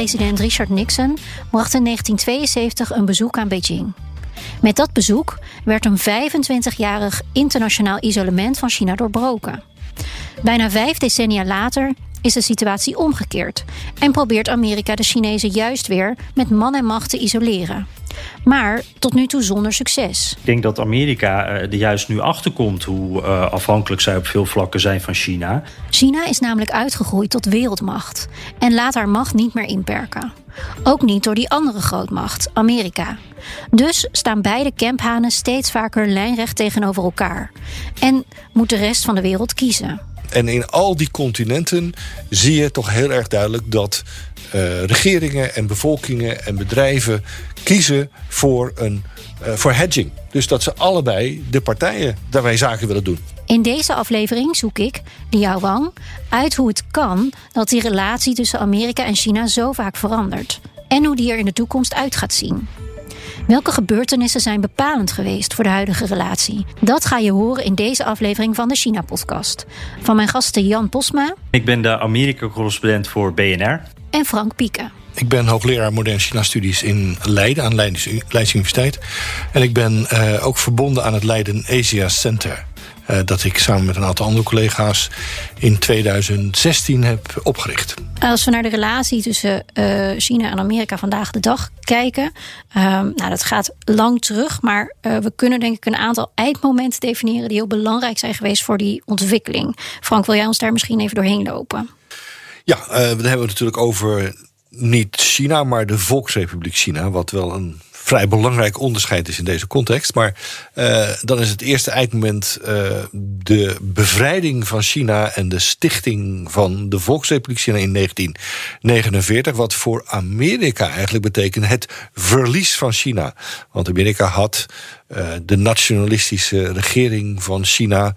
President Richard Nixon bracht in 1972 een bezoek aan Beijing. Met dat bezoek werd een 25-jarig internationaal isolement van China doorbroken. Bijna vijf decennia later is de situatie omgekeerd en probeert Amerika de Chinezen juist weer met man en macht te isoleren. Maar tot nu toe zonder succes. Ik denk dat Amerika eh, er juist nu achterkomt hoe uh, afhankelijk zij op veel vlakken zijn van China. China is namelijk uitgegroeid tot wereldmacht en laat haar macht niet meer inperken. Ook niet door die andere grootmacht, Amerika. Dus staan beide kemphanen steeds vaker lijnrecht tegenover elkaar. En moet de rest van de wereld kiezen. En in al die continenten zie je toch heel erg duidelijk dat uh, regeringen en bevolkingen en bedrijven kiezen voor, een, voor hedging. Dus dat ze allebei de partijen daarbij zaken willen doen. In deze aflevering zoek ik, Liao Wang, uit hoe het kan dat die relatie tussen Amerika en China zo vaak verandert. En hoe die er in de toekomst uit gaat zien. Welke gebeurtenissen zijn bepalend geweest voor de huidige relatie? Dat ga je horen in deze aflevering van de China-podcast. Van mijn gasten Jan Posma. Ik ben de Amerika-correspondent voor BNR. En Frank Pieken. Ik ben hoogleraar moderne China-studies in Leiden aan Leidens, Leids Universiteit. En ik ben uh, ook verbonden aan het Leiden Asia Center. Uh, dat ik samen met een aantal andere collega's in 2016 heb opgericht. Als we naar de relatie tussen uh, China en Amerika vandaag de dag kijken, nou, dat gaat lang terug, maar uh, we kunnen denk ik een aantal eindmomenten definiëren die heel belangrijk zijn geweest voor die ontwikkeling. Frank, wil jij ons daar misschien even doorheen lopen? Ja, uh, dan hebben we het natuurlijk over niet China, maar de Volksrepubliek China, wat wel een vrij belangrijk onderscheid is in deze context. Maar uh, dan is het eerste eindmoment uh, de bevrijding van China en de stichting van de Volksrepubliek China in 1949. Wat voor Amerika eigenlijk betekent het verlies van China. Want Amerika had uh, de nationalistische regering van China.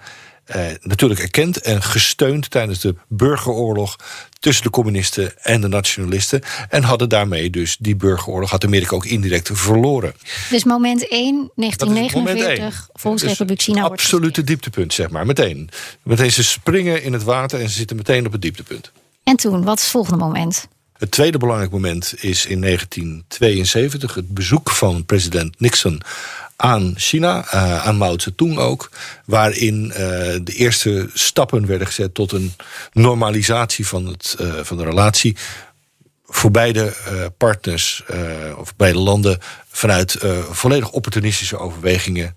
Uh, natuurlijk erkend en gesteund tijdens de burgeroorlog tussen de communisten en de nationalisten. En hadden daarmee dus die burgeroorlog, had Amerika ook indirect verloren. Dus moment 1, 1949, Volksrepubliek dus China. Absolute dieptepunt, zeg maar, meteen. Meteen ze springen in het water en ze zitten meteen op het dieptepunt. En toen, wat is het volgende moment? Het tweede belangrijk moment is in 1972 het bezoek van president Nixon aan China, uh, aan Mao Zedong ook, waarin uh, de eerste stappen werden gezet tot een normalisatie van, het, uh, van de relatie voor beide partners of beide landen vanuit volledig opportunistische overwegingen.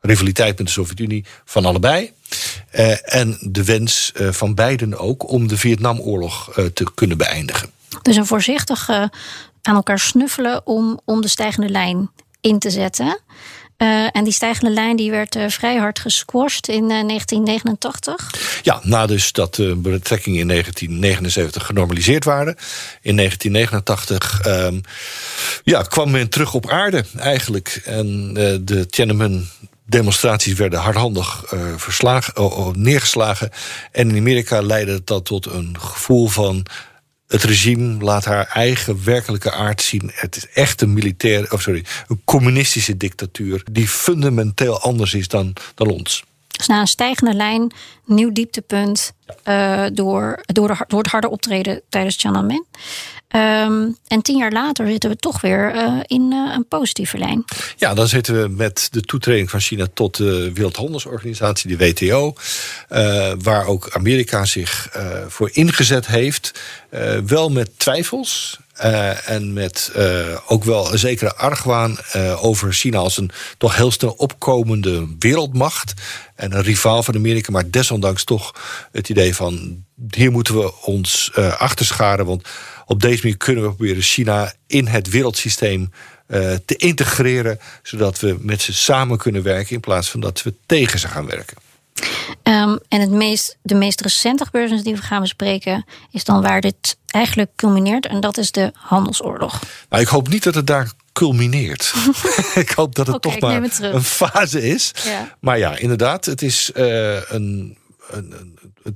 Rivaliteit met de Sovjet-Unie van allebei. en de wens van beiden ook om de Vietnamoorlog te kunnen beëindigen. Dus een voorzichtig aan elkaar snuffelen om, om de stijgende lijn in te zetten. Uh, en die stijgende lijn die werd uh, vrij hard gesquashed in uh, 1989. Ja, na dus dat de betrekkingen in 1979 genormaliseerd waren. In 1989 um, ja, kwam men terug op aarde eigenlijk. En de Tiananmen demonstraties werden hardhandig verslagen, uh, neergeslagen. En in Amerika leidde dat tot een gevoel van het regime laat haar eigen werkelijke aard zien. Het is echt een militair, of sorry, een communistische dictatuur die fundamenteel anders is dan, dan ons. Dus na een stijgende lijn, nieuw dieptepunt uh, door, door, de, door het harde optreden tijdens Tiananmen. Um, en tien jaar later zitten we toch weer uh, in uh, een positieve lijn. Ja, dan zitten we met de toetreding van China tot de Wereldhandelsorganisatie, de WTO. Uh, waar ook Amerika zich voor ingezet heeft. wel met twijfels. En met ook wel een zekere argwaan uh, over China als een toch heel snel opkomende wereldmacht. En een rivaal van Amerika, maar desondanks toch het idee van hier moeten we ons achterscharen. Want op deze manier kunnen we proberen China in het wereldsysteem te integreren. Zodat we met ze samen kunnen werken in plaats van dat we tegen ze gaan werken. Um, en het meest, de meest recente gebeurtenis die we gaan bespreken, is dan waar dit eigenlijk culmineert. En dat is de handelsoorlog. Nou, ik hoop niet dat het daar culmineert. ik hoop dat het toch maar een fase is. Ja. Maar ja, inderdaad, het is uh, een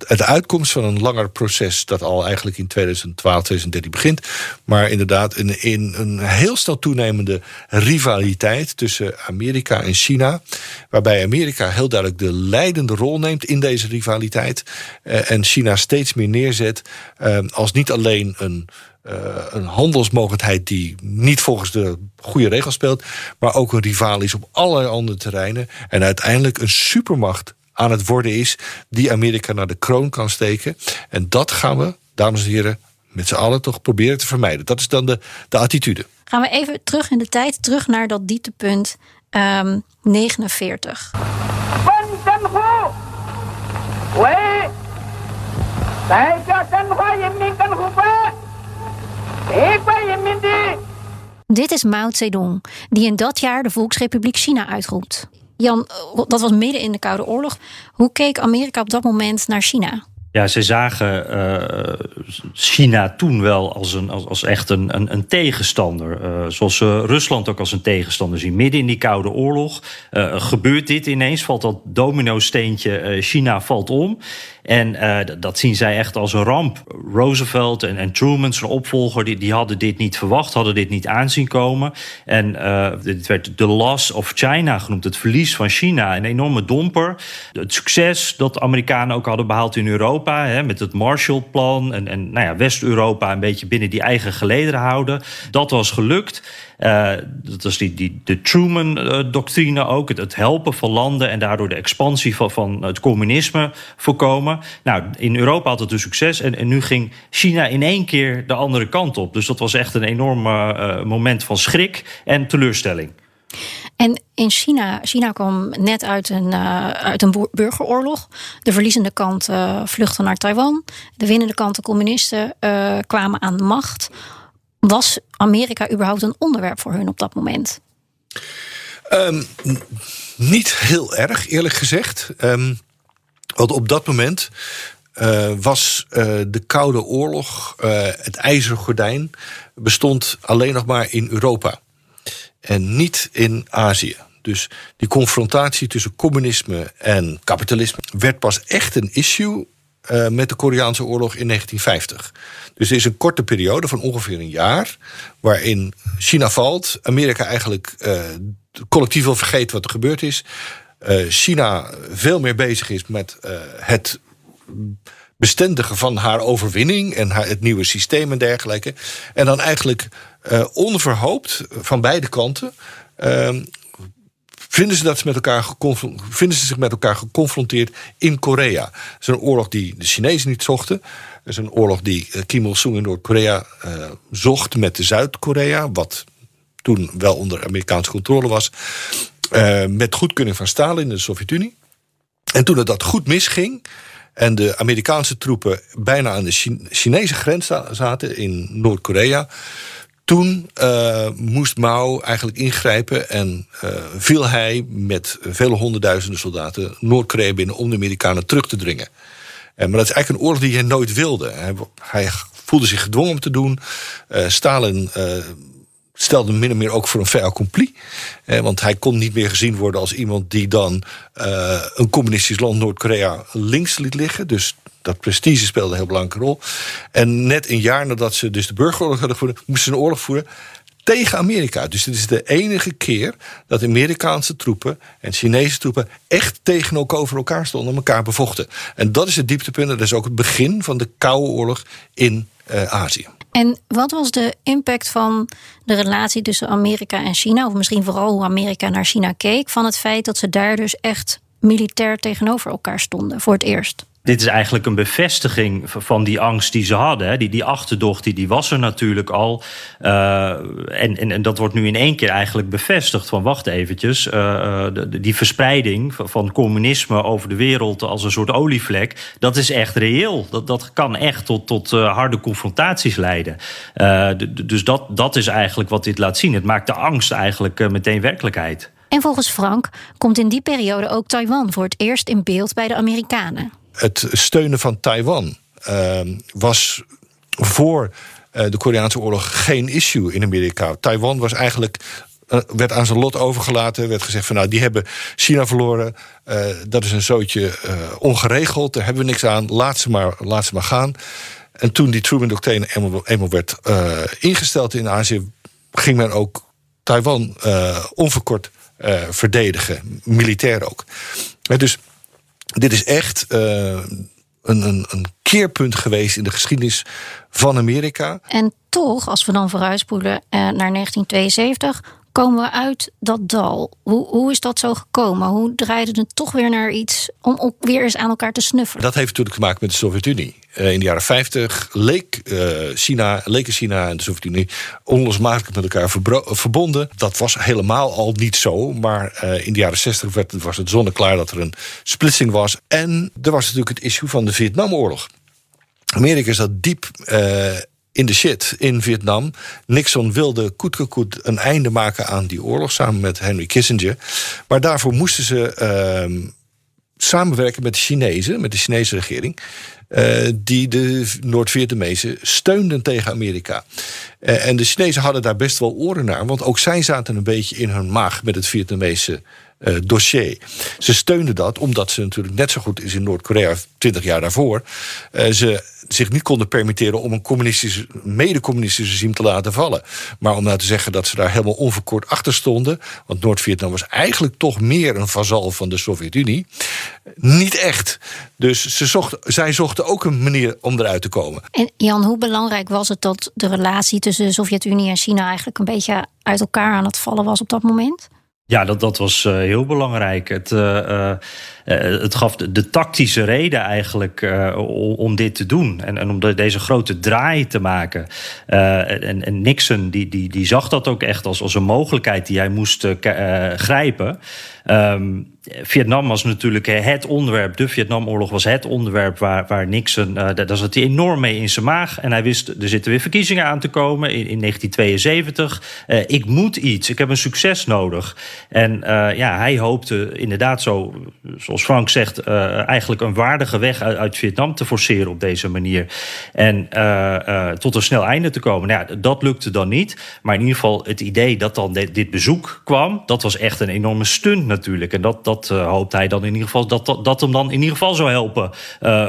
het, uitkomst van een langer proces dat al eigenlijk in 2012, 2013 begint. Maar inderdaad in, een heel snel toenemende rivaliteit tussen Amerika en China. Waarbij Amerika heel duidelijk de leidende rol neemt in deze rivaliteit. Eh, en China steeds meer neerzet eh, als niet alleen een. Uh, een handelsmogelijkheid die niet volgens de goede regels speelt, maar ook een rivaal is op allerlei andere terreinen. En uiteindelijk een supermacht aan het worden is die Amerika naar de kroon kan steken. En dat gaan we, dames en heren, met z'n allen toch proberen te vermijden. Dat is dan de, de attitude. Gaan we even terug in de tijd, terug naar dat dieptepunt um, 49. Dit is Mao Zedong, die in dat jaar de Volksrepubliek China uitroept. Jan, dat was midden in de Koude Oorlog. Hoe keek Amerika op dat moment naar China? Ja, ze zagen uh, China toen wel als, een, als, als echt een, een, een tegenstander. Uh, zoals ze Rusland ook als een tegenstander zien. Midden in die Koude Oorlog gebeurt dit ineens. Valt dat domino-steentje China valt om. En dat zien zij echt als een ramp. Roosevelt en, en Truman, zijn opvolger, die, die hadden dit niet verwacht, hadden dit niet aanzien komen. En dit werd de loss of China genoemd, het verlies van China. Een enorme domper. Het succes dat de Amerikanen ook hadden behaald in Europa, met het Marshallplan en, en nou ja, West-Europa een beetje binnen die eigen gelederen houden, dat was gelukt. Uh, dat is die, die, de Truman-doctrine ook. Het, helpen van landen en daardoor de expansie van, van het communisme voorkomen. Nou, in Europa had het dus succes. En, en nu ging China in één keer de andere kant op. Dus dat was echt een enorm uh, moment van schrik en teleurstelling. En in China, China kwam net uit een, uh, uit een burgeroorlog. De verliezende kant uh, vluchtte naar Taiwan. De winnende kant, de communisten, uh, kwamen aan de macht. Was Amerika überhaupt een onderwerp voor hun op dat moment? Um, niet heel erg, eerlijk gezegd. Um, want op dat moment was de Koude Oorlog, het ijzeren gordijn, bestond alleen nog maar in Europa. En niet in Azië. Dus die confrontatie tussen communisme en kapitalisme werd pas echt een issue uh, met de Koreaanse oorlog in 1950. Dus er is een korte periode van ongeveer een jaar. waarin China valt, Amerika eigenlijk uh, collectief wil vergeten wat er gebeurd is. Uh, China veel meer bezig is met het bestendigen van haar overwinning en haar, het nieuwe systeem en dergelijke. En dan eigenlijk onverhoopt van beide kanten ehm, vinden ze, dat ze, met elkaar vinden ze zich met elkaar geconfronteerd in Korea. Dat is een oorlog die de Chinezen niet zochten. Dat is een oorlog die eh, Kim Il-sung in Noord-Korea uh, zocht met Zuid-Korea, wat toen wel onder Amerikaanse controle was. Uh, met goedkeuring van Stalin in de Sovjet-Unie. En toen het dat goed misging, en de Amerikaanse troepen bijna aan de Chinese grens zaten in Noord-Korea, toen uh, moest Mao eigenlijk ingrijpen en uh, viel hij met vele honderdduizenden soldaten Noord-Korea binnen om de Amerikanen terug te dringen. En, maar dat is eigenlijk een oorlog die hij nooit wilde. Hij, hij voelde zich gedwongen om te doen. Stalin stelde min of meer ook voor een fait accompli. want hij kon niet meer gezien worden als iemand die dan een communistisch land Noord-Korea links liet liggen. Dus dat prestige speelde een heel belangrijke rol. En net een jaar nadat ze dus de burgeroorlog hadden gevoerd, moesten ze een oorlog voeren tegen Amerika. Dus dit is de enige keer dat Amerikaanse troepen en Chinese troepen echt tegenover elkaar stonden en elkaar bevochten. En dat is het dieptepunt. Dat is ook het begin van de Koude Oorlog in uh, Azië. En wat was de impact van de relatie tussen Amerika en China, of misschien vooral hoe Amerika naar China keek, van het feit dat ze daar dus echt militair tegenover elkaar stonden voor het eerst? Dit is eigenlijk een bevestiging van die angst die ze hadden. Die, die achterdocht die, die was er natuurlijk al. Uh, en, en, dat wordt nu in één keer eigenlijk bevestigd. Van wacht eventjes, uh, die verspreiding van communisme over de wereld als een soort olievlek... dat is echt reëel. Dat, dat kan echt tot, tot harde confrontaties leiden. dus dat, dat is eigenlijk wat dit laat zien. Het maakt de angst eigenlijk meteen werkelijkheid. En volgens Frank komt in die periode ook Taiwan voor het eerst in beeld bij de Amerikanen. Het steunen van Taiwan uh, was voor uh, de Koreaanse oorlog geen issue in Amerika. Taiwan was eigenlijk uh, werd aan zijn lot overgelaten. werd gezegd van nou, die hebben China verloren. Uh, dat is een zootje ongeregeld. Daar hebben we niks aan. Laat ze maar, laat ze maar gaan. En toen die Truman-doctrine eenmaal, eenmaal werd ingesteld in Azië, ging men ook Taiwan onverkort verdedigen. Militair ook. dus dit is echt een, een, een keerpunt geweest in de geschiedenis van Amerika. En toch, als we dan vooruitspoelen uh, naar 1972, komen we uit dat dal. Hoe, hoe is dat zo gekomen? Hoe draaide het toch weer naar iets om ook weer eens aan elkaar te snuffelen? Dat heeft natuurlijk te maken met de Sovjet-Unie. Uh, in de jaren 50 leek, uh, China, leken China en de Sovjet-Unie onlosmakelijk met elkaar verbonden. Dat was helemaal al niet zo. Maar uh, in de jaren 60 werd, was het zonneklaar dat er een splitsing was. En er was natuurlijk het issue van de Vietnamoorlog. Amerika zat diep in de shit in Vietnam. Nixon wilde koet een einde maken aan die oorlog samen met Henry Kissinger. Maar daarvoor moesten ze uh, samenwerken met de Chinezen, met de Chinese regering. Uh, die de Noord-Vietnamezen steunden tegen Amerika. Uh, en de Chinezen hadden daar best wel oren naar, want ook zij zaten een beetje in hun maag met het Vietnamese uh, dossier. Ze steunden dat omdat ze natuurlijk net zo goed is in Noord-Korea, 20 jaar daarvoor, uh, ze zich niet konden permitteren om een communistisch, mede-communistisch regime te laten vallen. Maar om nou te zeggen dat ze daar helemaal onverkort achter stonden, want Noord-Vietnam was eigenlijk toch meer een vazal van de Sovjet-Unie, niet echt. Dus ze zocht, zij zochten ook een manier om eruit te komen. En Jan, hoe belangrijk was het dat de relatie tussen de Sovjet-Unie en China eigenlijk een beetje uit elkaar aan het vallen was op dat moment? Ja, dat, dat was uh, heel belangrijk. Het, uh, uh, het gaf de, tactische reden eigenlijk om, om, dit te doen. En, en om deze grote draai te maken. En, en, Nixon die, die, die zag dat ook echt als, een mogelijkheid die hij moest grijpen. Um, Vietnam was natuurlijk het onderwerp. De Vietnamoorlog was het onderwerp waar, waar Nixon. Daar zat hij enorm mee in zijn maag. En hij wist, er zitten weer verkiezingen aan te komen in, in 1972. Uh, ik moet iets. Ik heb een succes nodig. En ja, hij hoopte inderdaad zo, zoals Frank zegt, eigenlijk een waardige weg uit, uit, Vietnam te forceren op deze manier. En tot een snel einde te komen. Nou ja, dat lukte dan niet. Maar in ieder geval het idee dat dan dit, bezoek kwam, dat was echt een enorme stunt natuurlijk. En dat, dat hoopt hij dan in ieder geval dat, dat, dat hem dan in ieder geval zou helpen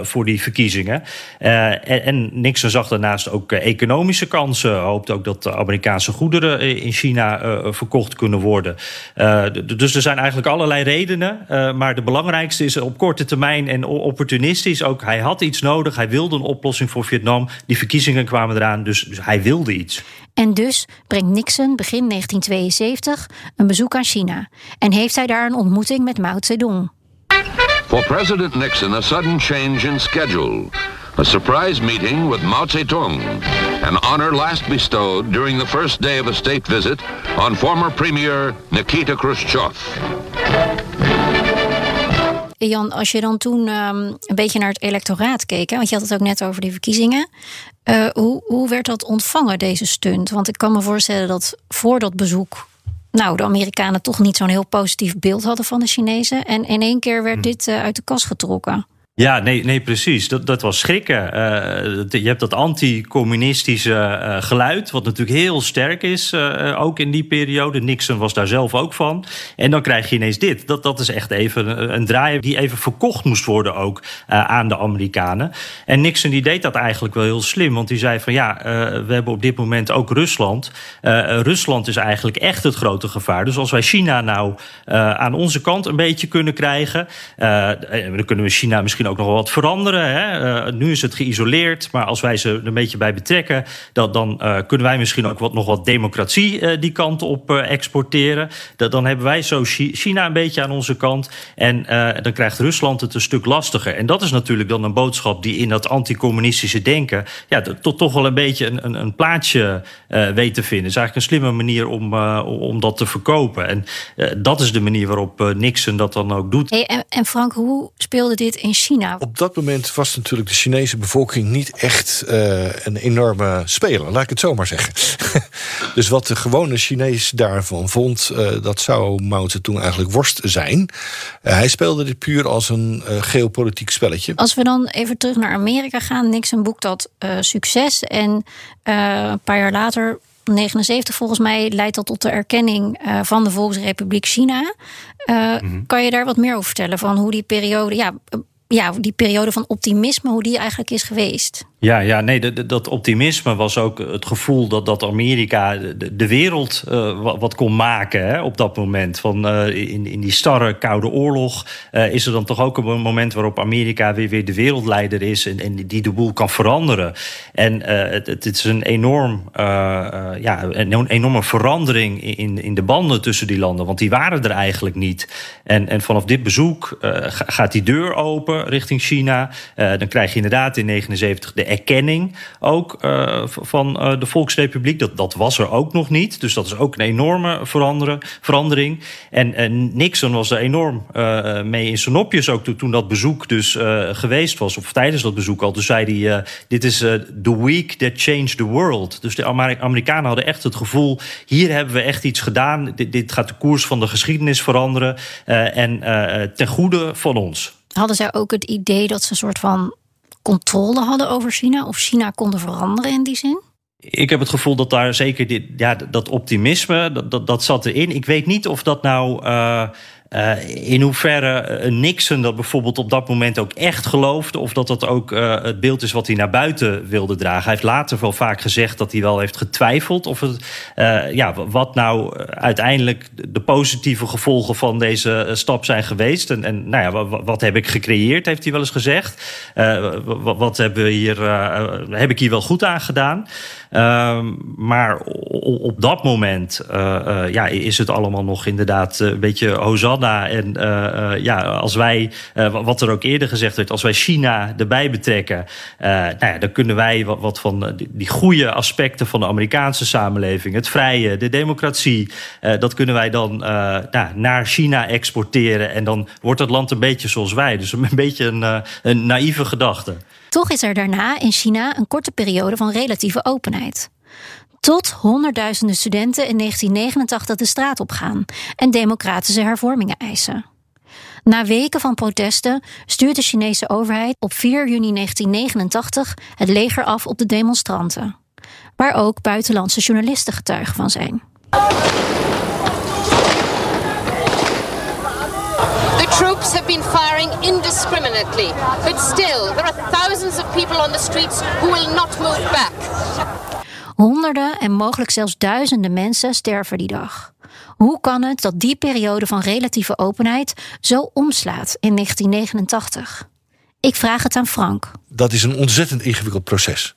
voor die verkiezingen. En, en, Nixon zag daarnaast ook economische kansen. Hoopt ook dat de Amerikaanse goederen in China verkocht kunnen worden. dus er zijn eigenlijk allerlei redenen. maar de belangrijkste is op korte termijn en opportunistisch ook. Hij had iets nodig. Hij wilde een oplossing voor Vietnam. Die verkiezingen kwamen eraan. Dus, dus hij wilde iets. En dus brengt Nixon begin 1972 een bezoek aan China en heeft hij daar een ontmoeting met Mao Zedong. For President Nixon, a sudden change in schedule. A surprise meeting with Mao Zedong, an honor last bestowed during the first day of a state visit on former Premier Nikita Khrushchev. Jan, als je dan toen um, een beetje naar het electoraat keek, hè, want je had het ook net over die verkiezingen. Uh, hoe, hoe werd dat ontvangen, deze stunt? Want ik kan me voorstellen dat voor dat bezoek nou, de Amerikanen toch niet zo'n heel positief beeld hadden van de Chinezen. En in één keer werd hm. dit uh, uit de kas getrokken. Ja, nee, nee precies. Dat, dat was schrikken. Uh, je hebt dat anti-communistische uh, geluid, wat natuurlijk heel sterk is, uh, ook in die periode. Nixon was daar zelf ook van. En dan krijg je ineens dit. Dat, dat is echt even een, een draai die even verkocht moest worden ook aan de Amerikanen. En Nixon die deed dat eigenlijk wel heel slim, want die zei van ja, we hebben op dit moment ook Rusland. Rusland is eigenlijk echt het grote gevaar. Dus als wij China nou aan onze kant een beetje kunnen krijgen, dan kunnen we China misschien ook nog wel wat veranderen. Hè? Uh, nu is het geïsoleerd, maar als wij ze er een beetje bij betrekken, dat, dan uh, kunnen wij misschien ook wat, nog wat democratie uh, die kant op exporteren. Dat, dan hebben wij zo China een beetje aan onze kant. En dan krijgt Rusland het een stuk lastiger. En dat is natuurlijk dan een boodschap die in dat anticommunistische denken ja, tot toch wel een beetje een, een, een plaatje weet te vinden. Het is eigenlijk een slimme manier om, om dat te verkopen. En dat is de manier waarop Nixon dat dan ook doet. Hey, en, en Frank, hoe speelde dit in China? China? Op dat moment was natuurlijk de Chinese bevolking niet echt uh, een enorme speler, laat ik het zo maar zeggen. dus wat de gewone Chinees daarvan vond, uh, dat zou Mao Zedong eigenlijk worst zijn. Uh, hij speelde dit puur als een geopolitiek spelletje. Als we dan even terug naar Amerika gaan, Nixon boekt dat succes en een paar jaar later 79 volgens mij leidt dat tot de erkenning uh, van de Volksrepubliek China. Uh, mm-hmm. Kan je daar wat meer over vertellen van hoe die periode, ja, ja, die periode van optimisme, hoe die eigenlijk is geweest? Ja, ja nee, dat optimisme was ook het gevoel dat, dat Amerika de, de wereld uh, wat, kon maken hè, op dat moment. Van, uh, in, in die starre Koude Oorlog uh, is er dan toch ook een moment waarop Amerika weer, weer de wereldleider is en, en die de boel kan veranderen. En het, het, is een, enorm, ja, een enorme verandering in, in de banden tussen die landen, want die waren er eigenlijk niet. En, en vanaf dit bezoek gaat die deur open richting China. dan krijg je inderdaad in 79 de erkenning ook uh, van uh, de Volksrepubliek. Dat, dat was er ook nog niet. Dus dat is ook een enorme verandering. En Nixon was er enorm mee in zijn nopjes ook toen, toen dat bezoek dus geweest was. Of tijdens dat bezoek al. Dus zei hij, dit is the week that changed the world. Dus de Amerikanen hadden echt het gevoel, hier hebben we echt iets gedaan. Dit gaat de koers van de geschiedenis veranderen. en ten goede van ons. Hadden zij ook het idee dat ze een soort van controle hadden over China of China konden veranderen in die zin? Ik heb het gevoel dat daar zeker dit, ja, dat optimisme, dat, dat, zat erin. Ik weet niet of dat nou uh, uh, in hoeverre Nixon dat bijvoorbeeld op dat moment ook echt geloofde, of dat dat ook uh, het beeld is wat hij naar buiten wilde dragen. Hij heeft later wel vaak gezegd dat hij wel heeft getwijfeld of ja, wat nou uiteindelijk de positieve gevolgen van deze stap zijn geweest. En, en nou ja, wat, wat, heb ik gecreëerd, heeft hij wel eens gezegd. wat, wat hebben we hier, heb ik hier wel goed aan gedaan? Ehm, maar op dat moment ja, is het allemaal nog inderdaad een beetje Hosanna en ja, als wij, wat er ook eerder gezegd werd, als wij China erbij betrekken, nou ja, dan kunnen wij wat, van die, goede aspecten van de Amerikaanse samenleving, het vrije, de democratie, dat kunnen wij dan nou, naar China exporteren. En dan wordt het land een beetje zoals wij. Dus een beetje een, een naïeve gedachte. Toch is er daarna in China een korte periode van relatieve openheid tot honderdduizenden studenten in 1989 de straat op gaan en democratische hervormingen eisen. Na weken van protesten stuurt de Chinese overheid op 4 juni 1989 het leger af op de demonstranten, waar ook buitenlandse journalisten getuigen van zijn. Troops have been firing indiscriminately, but still there are thousands of people on the streets who will not move back. Honderden en mogelijk zelfs duizenden mensen sterven die dag. Hoe kan het dat die periode van relatieve openheid zo omslaat in 1989? Ik vraag het aan Frank. Dat is een ontzettend ingewikkeld proces.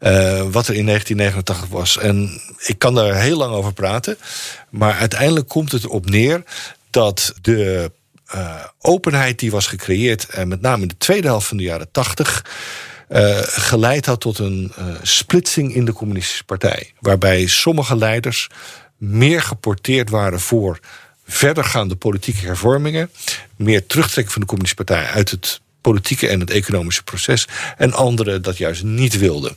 Uh, wat er in 1989 was. En ik kan daar heel lang over praten. Maar uiteindelijk komt het erop neer dat de uh, openheid die was gecreëerd, en met name in de tweede helft van de jaren 80 uh, geleid had tot een splitsing in de Communistische Partij. Waarbij sommige leiders meer geporteerd waren voor verdergaande politieke hervormingen, meer terugtrekken van de Communistische Partij uit het politieke en het economische proces. En anderen dat juist niet wilden.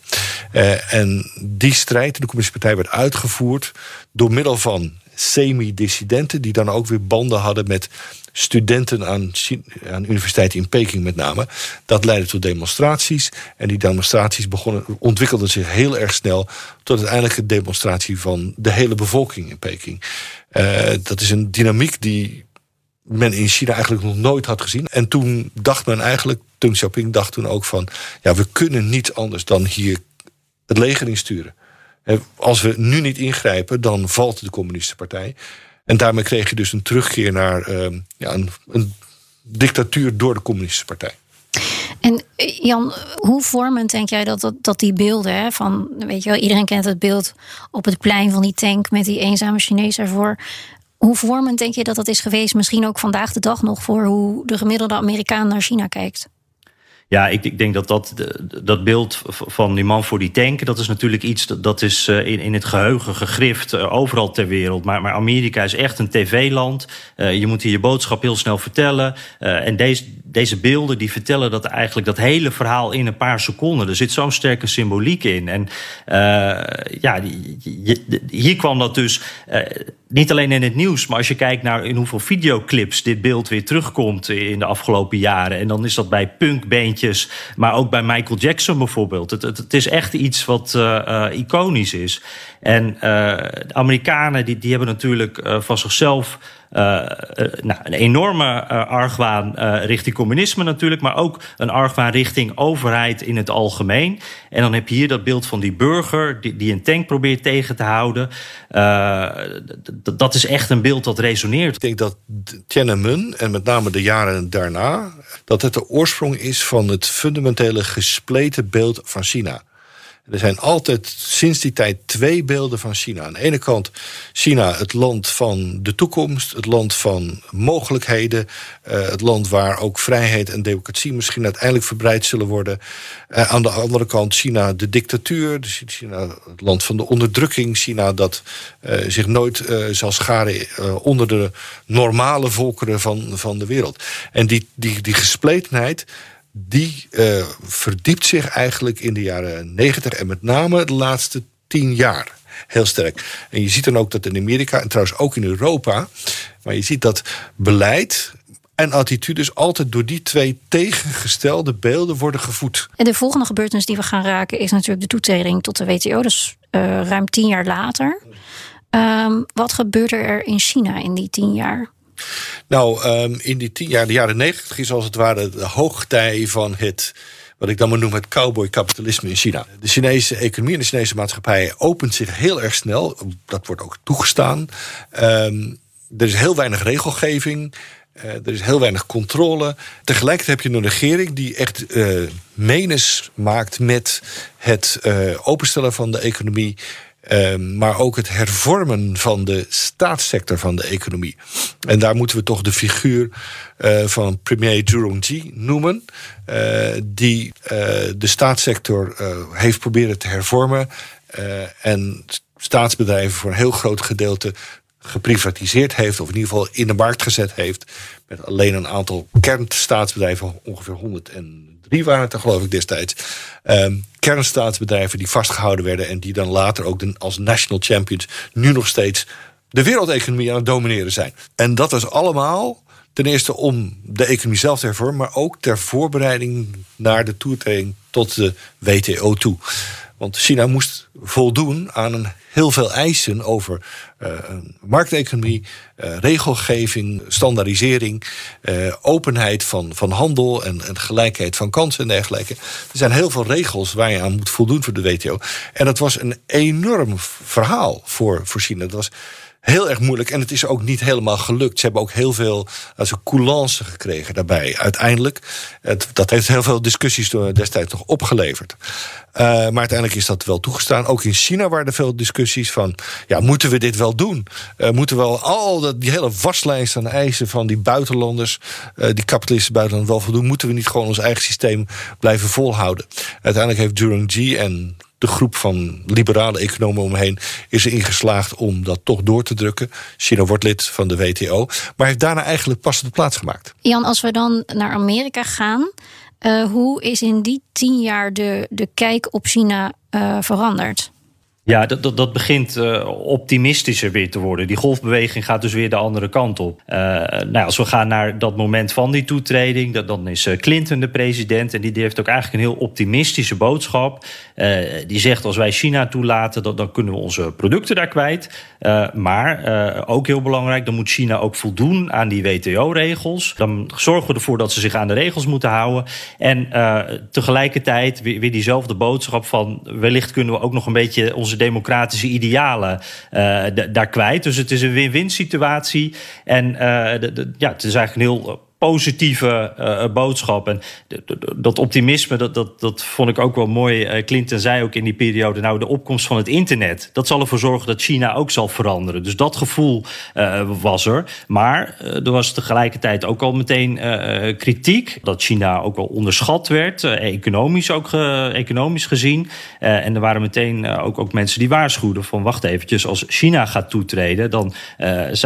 En die strijd in de Communistische Partij werd uitgevoerd door middel van semi-dissidenten, die dan ook weer banden hadden met studenten aan, aan universiteiten in Peking met name. Dat leidde tot demonstraties. En die demonstraties begonnen, ontwikkelden zich heel erg snel tot uiteindelijk een demonstratie van de hele bevolking in Peking. Uh, dat is een dynamiek die men in China eigenlijk nog nooit had gezien. En toen dacht men eigenlijk, Deng Xiaoping dacht toen ook van... ja, we kunnen niet anders dan hier het leger insturen. Als we nu niet ingrijpen, dan valt de communistische partij. En daarmee kreeg je dus een terugkeer naar uh, ja, een, een dictatuur door de communistische partij. En eh, Jan, hoe vormend denk jij dat, dat, dat die beelden hè, van, weet je wel, iedereen kent het beeld op het plein van die tank met die eenzame Chinees ervoor. Hoe vormend denk je dat dat is geweest, misschien ook vandaag de dag nog, voor hoe de gemiddelde Amerikaan naar China kijkt? Ja, ik, ik, denk dat, dat dat beeld van die man voor die tank... dat is natuurlijk iets dat, dat is in, in het geheugen gegrift overal ter wereld. Maar, maar Amerika is echt een tv-land. je moet hier je boodschap heel snel vertellen. en deze, deze beelden die vertellen dat eigenlijk dat hele verhaal in een paar seconden. Er zit zo'n sterke symboliek in. En ja, hier kwam dat dus niet alleen in het nieuws, maar als je kijkt naar in hoeveel videoclips dit beeld weer terugkomt in de afgelopen jaren. En dan is dat bij punkbeentjes, maar ook bij Michael Jackson bijvoorbeeld. Het, het, is echt iets wat uh, iconisch is. En uh, de Amerikanen die, die hebben natuurlijk van zichzelf nou, een enorme uh, argwaan richting communisme natuurlijk, maar ook een argwaan richting overheid in het algemeen. En dan heb je hier dat beeld van die burger die, die een tank probeert tegen te houden. dat is echt een beeld dat resoneert. Ik denk dat Tiananmen en met name de jaren daarna, dat het de oorsprong is van het fundamentele gespleten beeld van China. Er zijn altijd sinds die tijd twee beelden van China. Aan de ene kant China, het land van de toekomst, het land van mogelijkheden, uh, het land waar ook vrijheid en democratie misschien uiteindelijk verbreid zullen worden. Uh, aan de andere kant China, de dictatuur, China, het land van de onderdrukking, China dat uh, zich nooit zal scharen onder de normale volkeren van, van de wereld. En die, die, die gespletenheid die uh, verdiept zich eigenlijk in de jaren negentig en met name de laatste tien jaar heel sterk. En je ziet dan ook dat in Amerika en trouwens ook in Europa, maar je ziet dat beleid en attitudes altijd door die twee tegengestelde beelden worden gevoed. En de volgende gebeurtenis die we gaan raken is natuurlijk de toetreding tot de WTO, dus uh, ruim tien jaar later. Um, wat gebeurt er in China in die tien jaar? Nou, um, in die tien jaar, de jaren negentig is als het ware de hoogtij van het wat ik dan maar noem het cowboy-kapitalisme in China. De Chinese economie en de Chinese maatschappij opent zich heel erg snel. Dat wordt ook toegestaan. Um, er is heel weinig regelgeving. Uh, er is heel weinig controle. Tegelijkertijd heb je een regering die echt uh, menens maakt met het uh, openstellen van de economie. Uh, maar ook het hervormen van de staatssector van de economie. En daar moeten we toch de figuur uh, van premier Zhu noemen, uh, die de staatssector heeft proberen te hervormen en staatsbedrijven voor een heel groot gedeelte geprivatiseerd heeft, of in ieder geval in de markt gezet heeft, met alleen een aantal kernstaatsbedrijven, ongeveer 103 waren het er geloof ik destijds, um, kernstaatsbedrijven die vastgehouden werden en die dan later ook als national champions nu nog steeds de wereldeconomie aan het domineren zijn. En dat was allemaal ten eerste om de economie zelf te hervormen, maar ook ter voorbereiding naar de toetreding tot de WTO toe. Want China moest voldoen aan een heel veel eisen over uh, markteconomie, uh, regelgeving, standaardisering, uh, openheid van, van handel en, en gelijkheid van kansen en dergelijke. Er zijn heel veel regels waar je aan moet voldoen voor de WTO. En dat was een enorm verhaal voor, voor China. Dat was heel erg moeilijk. En het is ook niet helemaal gelukt. Ze hebben ook heel veel also, coulance gekregen daarbij. Uiteindelijk, dat heeft heel veel discussies destijds nog opgeleverd. Uh, maar uiteindelijk is dat wel toegestaan. Ook in China waren er veel discussies van... ja, moeten we dit wel doen? Uh, moeten we wel al dat, die hele waslijst aan eisen van die buitenlanders... Die kapitalistische buitenlanders wel voldoen? Moeten we niet gewoon ons eigen systeem blijven volhouden? Uiteindelijk heeft Durang G en de groep van liberale economen omheen is erin geslaagd om dat toch door te drukken. China wordt lid van de WTO, maar heeft daarna eigenlijk pas de plaats gemaakt. Jan, als we dan naar Amerika gaan, uh, hoe is in die tien jaar de, de kijk op China uh, veranderd? Ja, dat, dat, dat begint uh, optimistischer weer te worden. Die golfbeweging gaat dus weer de andere kant op. Uh, nou, als we gaan naar dat moment van die toetreding, dat, dan is uh, Clinton de president. En die, die, heeft ook eigenlijk een heel optimistische boodschap. die zegt: als wij China toelaten, dan kunnen we onze producten daar kwijt. Maar ook heel belangrijk, dan moet China ook voldoen aan die WTO-regels. Dan zorgen we ervoor dat ze zich aan de regels moeten houden. En tegelijkertijd weer, diezelfde boodschap van: wellicht kunnen we ook nog een beetje onze democratische idealen daar kwijt. Dus het is een win-win situatie. En ja, het is eigenlijk een heel positieve uh, boodschap. En dat optimisme, dat, dat, dat vond ik ook wel mooi. Clinton zei ook in die periode, nou, de opkomst van het internet, dat zal ervoor zorgen dat China ook zal veranderen. Dus dat gevoel was er. Maar er was tegelijkertijd ook al meteen kritiek dat China ook al onderschat werd, economisch ook economisch gezien. en er waren meteen ook, ook mensen die waarschuwden van wacht eventjes, als China gaat toetreden, dan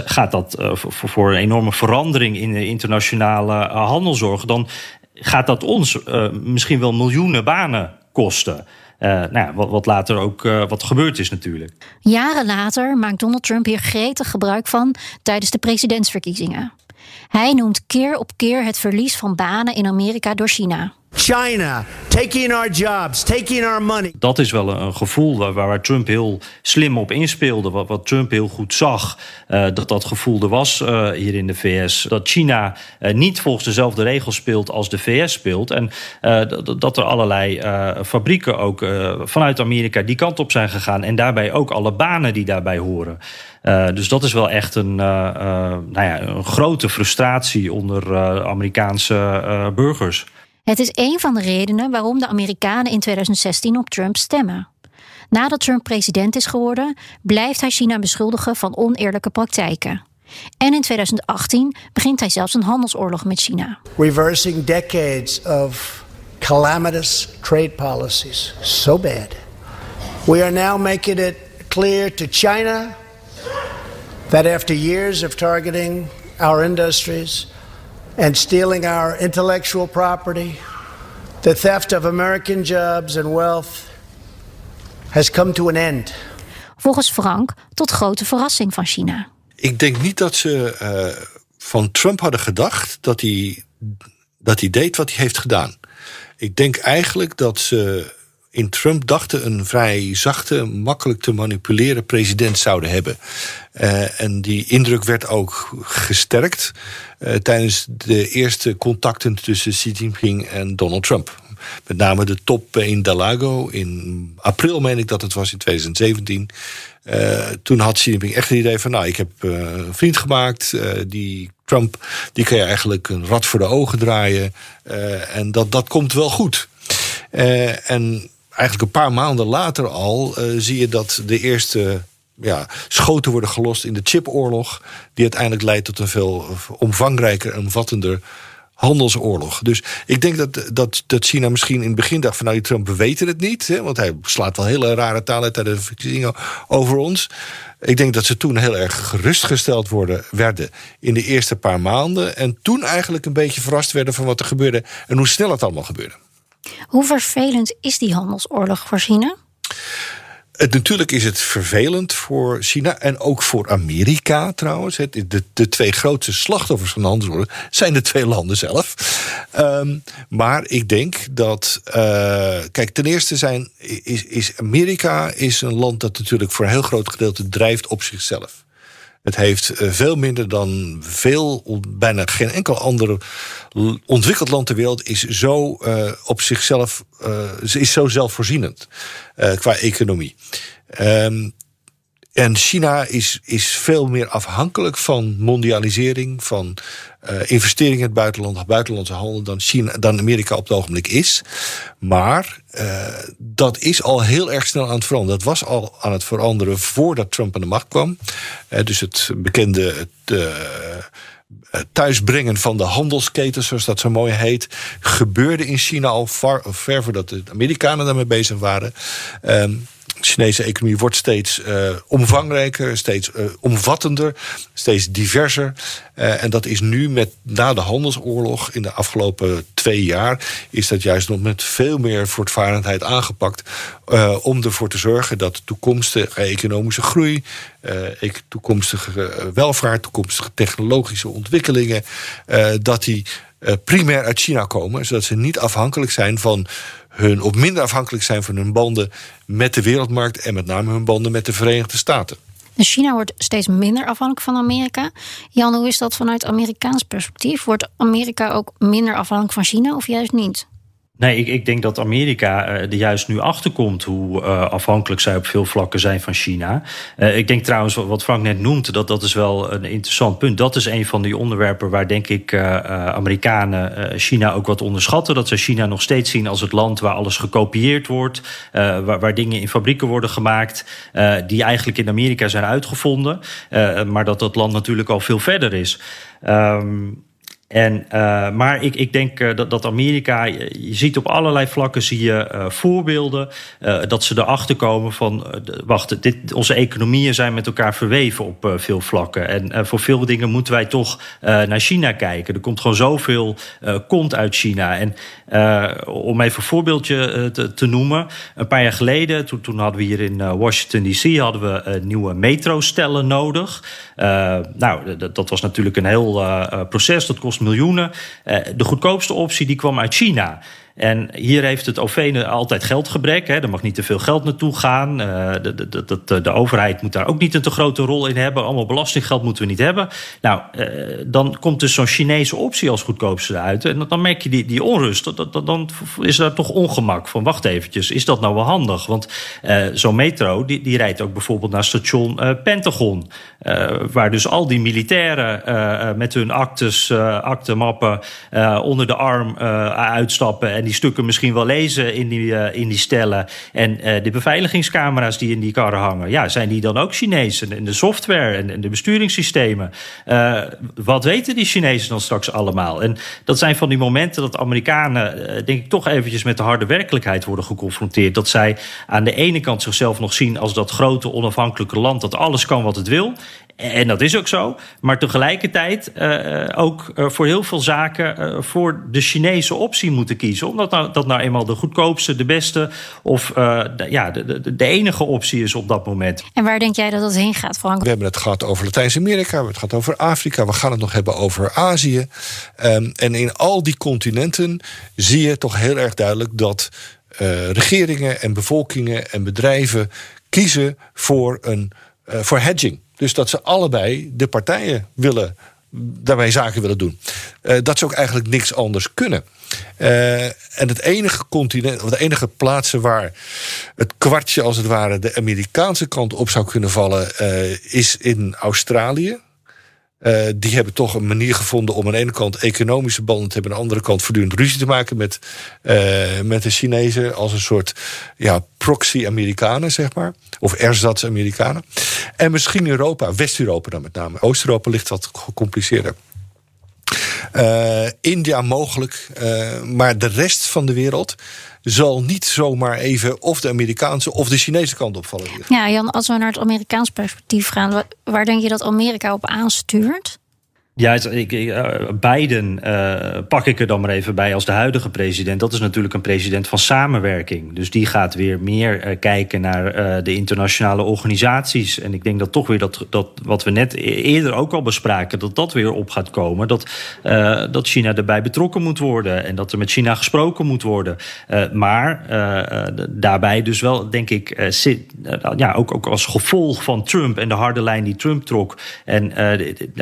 gaat dat voor, een enorme verandering in de internationale eh, handel zorgen, dan gaat dat ons uh, misschien wel miljoenen banen kosten. Uh, nou ja, wat, wat, later ook wat gebeurd is natuurlijk. Jaren later maakt Donald Trump hier gretig gebruik van tijdens de presidentsverkiezingen. Hij noemt keer op keer het verlies van banen in Amerika door China. China, taking our jobs, taking our money. Dat is wel een gevoel waar, waar Trump heel slim op inspeelde. Wat, Trump heel goed zag, uh, dat dat gevoel er was uh, hier in de VS. Dat China uh, niet volgens dezelfde regels speelt als de VS speelt. En dat er allerlei fabrieken ook vanuit Amerika die kant op zijn gegaan. En daarbij ook alle banen die daarbij horen. dus dat is wel echt een, nou ja, een grote frustratie onder Amerikaanse burgers. Het is een van de redenen waarom de Amerikanen in 2016 op Trump stemmen. Nadat Trump president is geworden, blijft hij China beschuldigen van oneerlijke praktijken. En in 2018 begint hij zelfs een handelsoorlog met China. Reversing decades of calamitous trade policies. So bad. We are now making it clear to China that after years of targeting our industries and stealing our intellectual property, the theft of American jobs and wealth has come to an end. Volgens Frank tot grote verrassing van China. Ik denk niet dat ze uh, van Trump hadden gedacht dat hij, dat hij deed wat hij heeft gedaan. Ik denk eigenlijk dat ze in Trump dachten een vrij zachte, makkelijk te manipuleren president zouden hebben. Uh, en die indruk werd ook gesterkt uh, tijdens de eerste contacten tussen Xi Jinping en Donald Trump. Met name de top in Dalago in april, meen ik dat het was in 2017. Uh, toen had Xi Jinping echt het idee van, nou, ik heb een vriend gemaakt, die Trump, die kan je eigenlijk een rad voor de ogen draaien. en dat, dat komt wel goed. en eigenlijk een paar maanden later al uh, zie je dat de eerste ja, schoten worden gelost in de chipoorlog. Die uiteindelijk leidt tot een veel omvangrijker en omvattender handelsoorlog. Dus ik denk dat, dat, dat China misschien in het begin dacht van nou, Trump, we weten het niet. Hè, want hij slaat wel hele rare talen tijdens de verkiezingen over ons. Ik denk dat ze toen heel erg gerustgesteld worden, werden in de eerste paar maanden. En toen eigenlijk een beetje verrast werden van wat er gebeurde en hoe snel het allemaal gebeurde. Hoe vervelend is die handelsoorlog voor China? Het, natuurlijk is het vervelend voor China en ook voor Amerika trouwens. de, de twee grootste slachtoffers van de handelsoorlog zijn de twee landen zelf. Um, maar ik denk dat. Uh, kijk, ten eerste zijn, is, is Amerika is een land dat natuurlijk voor een heel groot gedeelte drijft op zichzelf. Het heeft eh, veel minder dan veel, bijna geen enkel ander ontwikkeld land ter wereld is zo uh, op zichzelf, uh, is zo zelfvoorzienend qua economie. Um, en China is, is veel meer afhankelijk van mondialisering, van uh, investeringen in het buitenland, buitenlandse handel, dan, China, dan Amerika op het ogenblik is. Maar uh, dat is al heel erg snel aan het veranderen. Dat was al aan het veranderen voordat Trump aan de macht kwam. Uh, dus het bekende. Thuisbrengen van de handelsketens, zoals dat zo mooi heet, gebeurde in China al ver voordat de Amerikanen daarmee bezig waren. De Chinese economie wordt steeds uh, omvangrijker, steeds uh, omvattender, steeds diverser. Uh, en dat is nu met na de handelsoorlog in de afgelopen twee jaar, is dat juist nog met veel meer voortvarendheid aangepakt. om ervoor te zorgen dat toekomstige economische groei, toekomstige welvaart, toekomstige technologische ontwikkelingen, dat die primair uit China komen, zodat ze niet afhankelijk zijn van hun, of minder afhankelijk zijn van hun banden met de wereldmarkt en met name hun banden met de Verenigde Staten. Dus China wordt steeds minder afhankelijk van Amerika. Jan, hoe is dat vanuit Amerikaans perspectief? Wordt Amerika ook minder afhankelijk van China of juist niet? Nee, ik, ik, denk dat Amerika uh, er juist nu achterkomt hoe uh, afhankelijk zij op veel vlakken zijn van China. Uh, ik denk trouwens, wat Frank net noemt, dat dat is wel een interessant punt. Dat is een van die onderwerpen waar denk ik Amerikanen China ook wat onderschatten. Dat ze China nog steeds zien als het land waar alles gekopieerd wordt, waar, waar, dingen in fabrieken worden gemaakt, die eigenlijk in Amerika zijn uitgevonden. maar dat dat land natuurlijk al veel verder is. Um, en, uh, maar ik, ik denk uh, dat, Amerika, je, ziet op allerlei vlakken zie je uh, voorbeelden dat ze erachter komen van, wacht, dit, onze economieën zijn met elkaar verweven op veel vlakken. En voor veel dingen moeten wij toch naar China kijken. Er komt gewoon zoveel kont uit China. En om even een voorbeeldje te, te, noemen, een paar jaar geleden, toen, toen hadden we hier in Washington DC hadden we nieuwe metrostellen nodig. nou, dat was natuurlijk een heel proces, dat kost miljoenen. Uh, de goedkoopste optie die kwam uit China. En hier heeft het OV altijd geldgebrek. Hè. Er mag niet te veel geld naartoe gaan. Uh, de, de, de, de, overheid moet daar ook niet een te grote rol in hebben. Allemaal belastinggeld moeten we niet hebben. Nou, uh, dan komt dus zo'n Chinese optie als goedkoopste uit. En dan merk je die, die onrust. Dan is daar toch ongemak van. Wacht eventjes, is dat nou wel handig? Want zo'n metro, die, die rijdt ook bijvoorbeeld naar station Pentagon. waar dus al die militairen met hun actes, aktenmappen onder de arm uitstappen... En die stukken misschien wel lezen in die, uh, in die stellen. En uh, de beveiligingscamera's die in die karren hangen, ja, zijn die dan ook Chinees? En de software en, en de besturingssystemen. Uh, wat weten die Chinezen dan straks allemaal? En dat zijn van die momenten dat Amerikanen, denk ik, toch eventjes met de harde werkelijkheid worden geconfronteerd. Dat zij aan de ene kant zichzelf nog zien als dat grote onafhankelijke land dat alles kan wat het wil. En dat is ook zo. Maar tegelijkertijd uh, ook uh, voor heel veel zaken uh, voor de Chinese optie moeten kiezen. Omdat nou, dat nou eenmaal de goedkoopste, de beste of de, ja, de, de, de, enige optie is op dat moment. En waar denk jij dat dat heen gaat, Frank? We hebben het gehad over Latijns-Amerika, we hebben het gehad over Afrika, we gaan het nog hebben over Azië. Um, en in al die continenten zie je toch heel erg duidelijk dat regeringen en bevolkingen en bedrijven kiezen voor, een, voor hedging. Dus dat ze allebei de partijen willen, daarbij zaken willen doen. Uh, dat ze ook eigenlijk niks anders kunnen. Uh, en het enige continent, of de enige plaatsen waar het kwartje als het ware de Amerikaanse kant op zou kunnen vallen, is in Australië. Uh, die hebben toch een manier gevonden om aan de ene kant economische banden te hebben, aan de andere kant voortdurend ruzie te maken met, uh, met de Chinezen als een soort ja, proxy-Amerikanen, zeg maar. Of ersatz-Amerikanen. En misschien Europa, West-Europa dan met name. Oost-Europa ligt wat gecompliceerder. Uh, India mogelijk, maar de rest van de wereld zal niet zomaar even of de Amerikaanse of de Chinese kant opvallen. Ja, Jan, als we naar het Amerikaans perspectief gaan, waar denk je dat Amerika op aanstuurt? Ja, ik, uh, Biden uh, pak ik er dan maar even bij als de huidige president. Dat is natuurlijk een president van samenwerking. Dus die gaat weer meer uh, kijken naar de internationale organisaties. En ik denk dat toch weer dat, dat wat we net e-, eerder ook al bespraken, dat dat weer op gaat komen. Dat, dat China erbij betrokken moet worden en dat er met China gesproken moet worden. maar daarbij dus wel, denk ik, zit, ja, ook, ook als gevolg van Trump en de harde lijn die Trump trok. En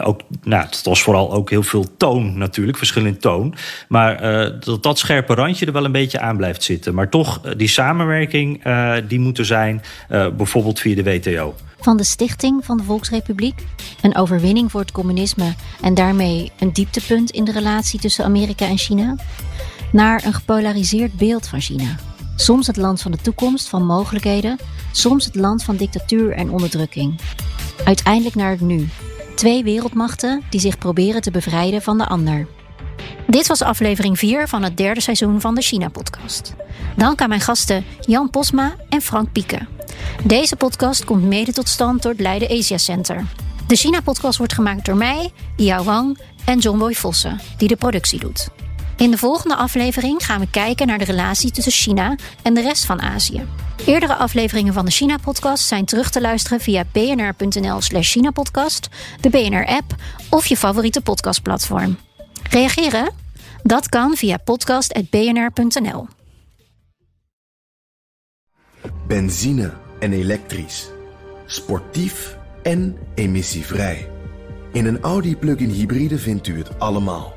ook, nou, was vooral ook heel veel toon natuurlijk, verschil in toon. Maar uh, dat dat scherpe randje er wel een beetje aan blijft zitten. Maar toch, uh, die samenwerking uh, die moet er zijn, bijvoorbeeld via de WTO. Van de stichting van de Volksrepubliek, een overwinning voor het communisme en daarmee een dieptepunt in de relatie tussen Amerika en China, naar een gepolariseerd beeld van China. Soms het land van de toekomst, van mogelijkheden, soms het land van dictatuur en onderdrukking. Uiteindelijk naar het nu, Twee wereldmachten die zich proberen te bevrijden van de ander. Dit was aflevering 4 van het derde seizoen van de China-podcast. Dank aan mijn gasten Jan Posma en Frank Pieke. Deze podcast komt mede tot stand door het Leiden Asia Center. De China-podcast wordt gemaakt door mij, Yao Wang en John Boy Vossen, die de productie doet. In de volgende aflevering gaan we kijken naar de relatie tussen China en de rest van Azië. Eerdere afleveringen van de China-podcast zijn terug te luisteren via bnr.nl/slash China-podcast, de BNR-app of je favoriete podcastplatform. Reageren? Dat kan via podcast.bnr.nl. Benzine en elektrisch. Sportief en emissievrij. In een Audi plug-in hybride vindt u het allemaal.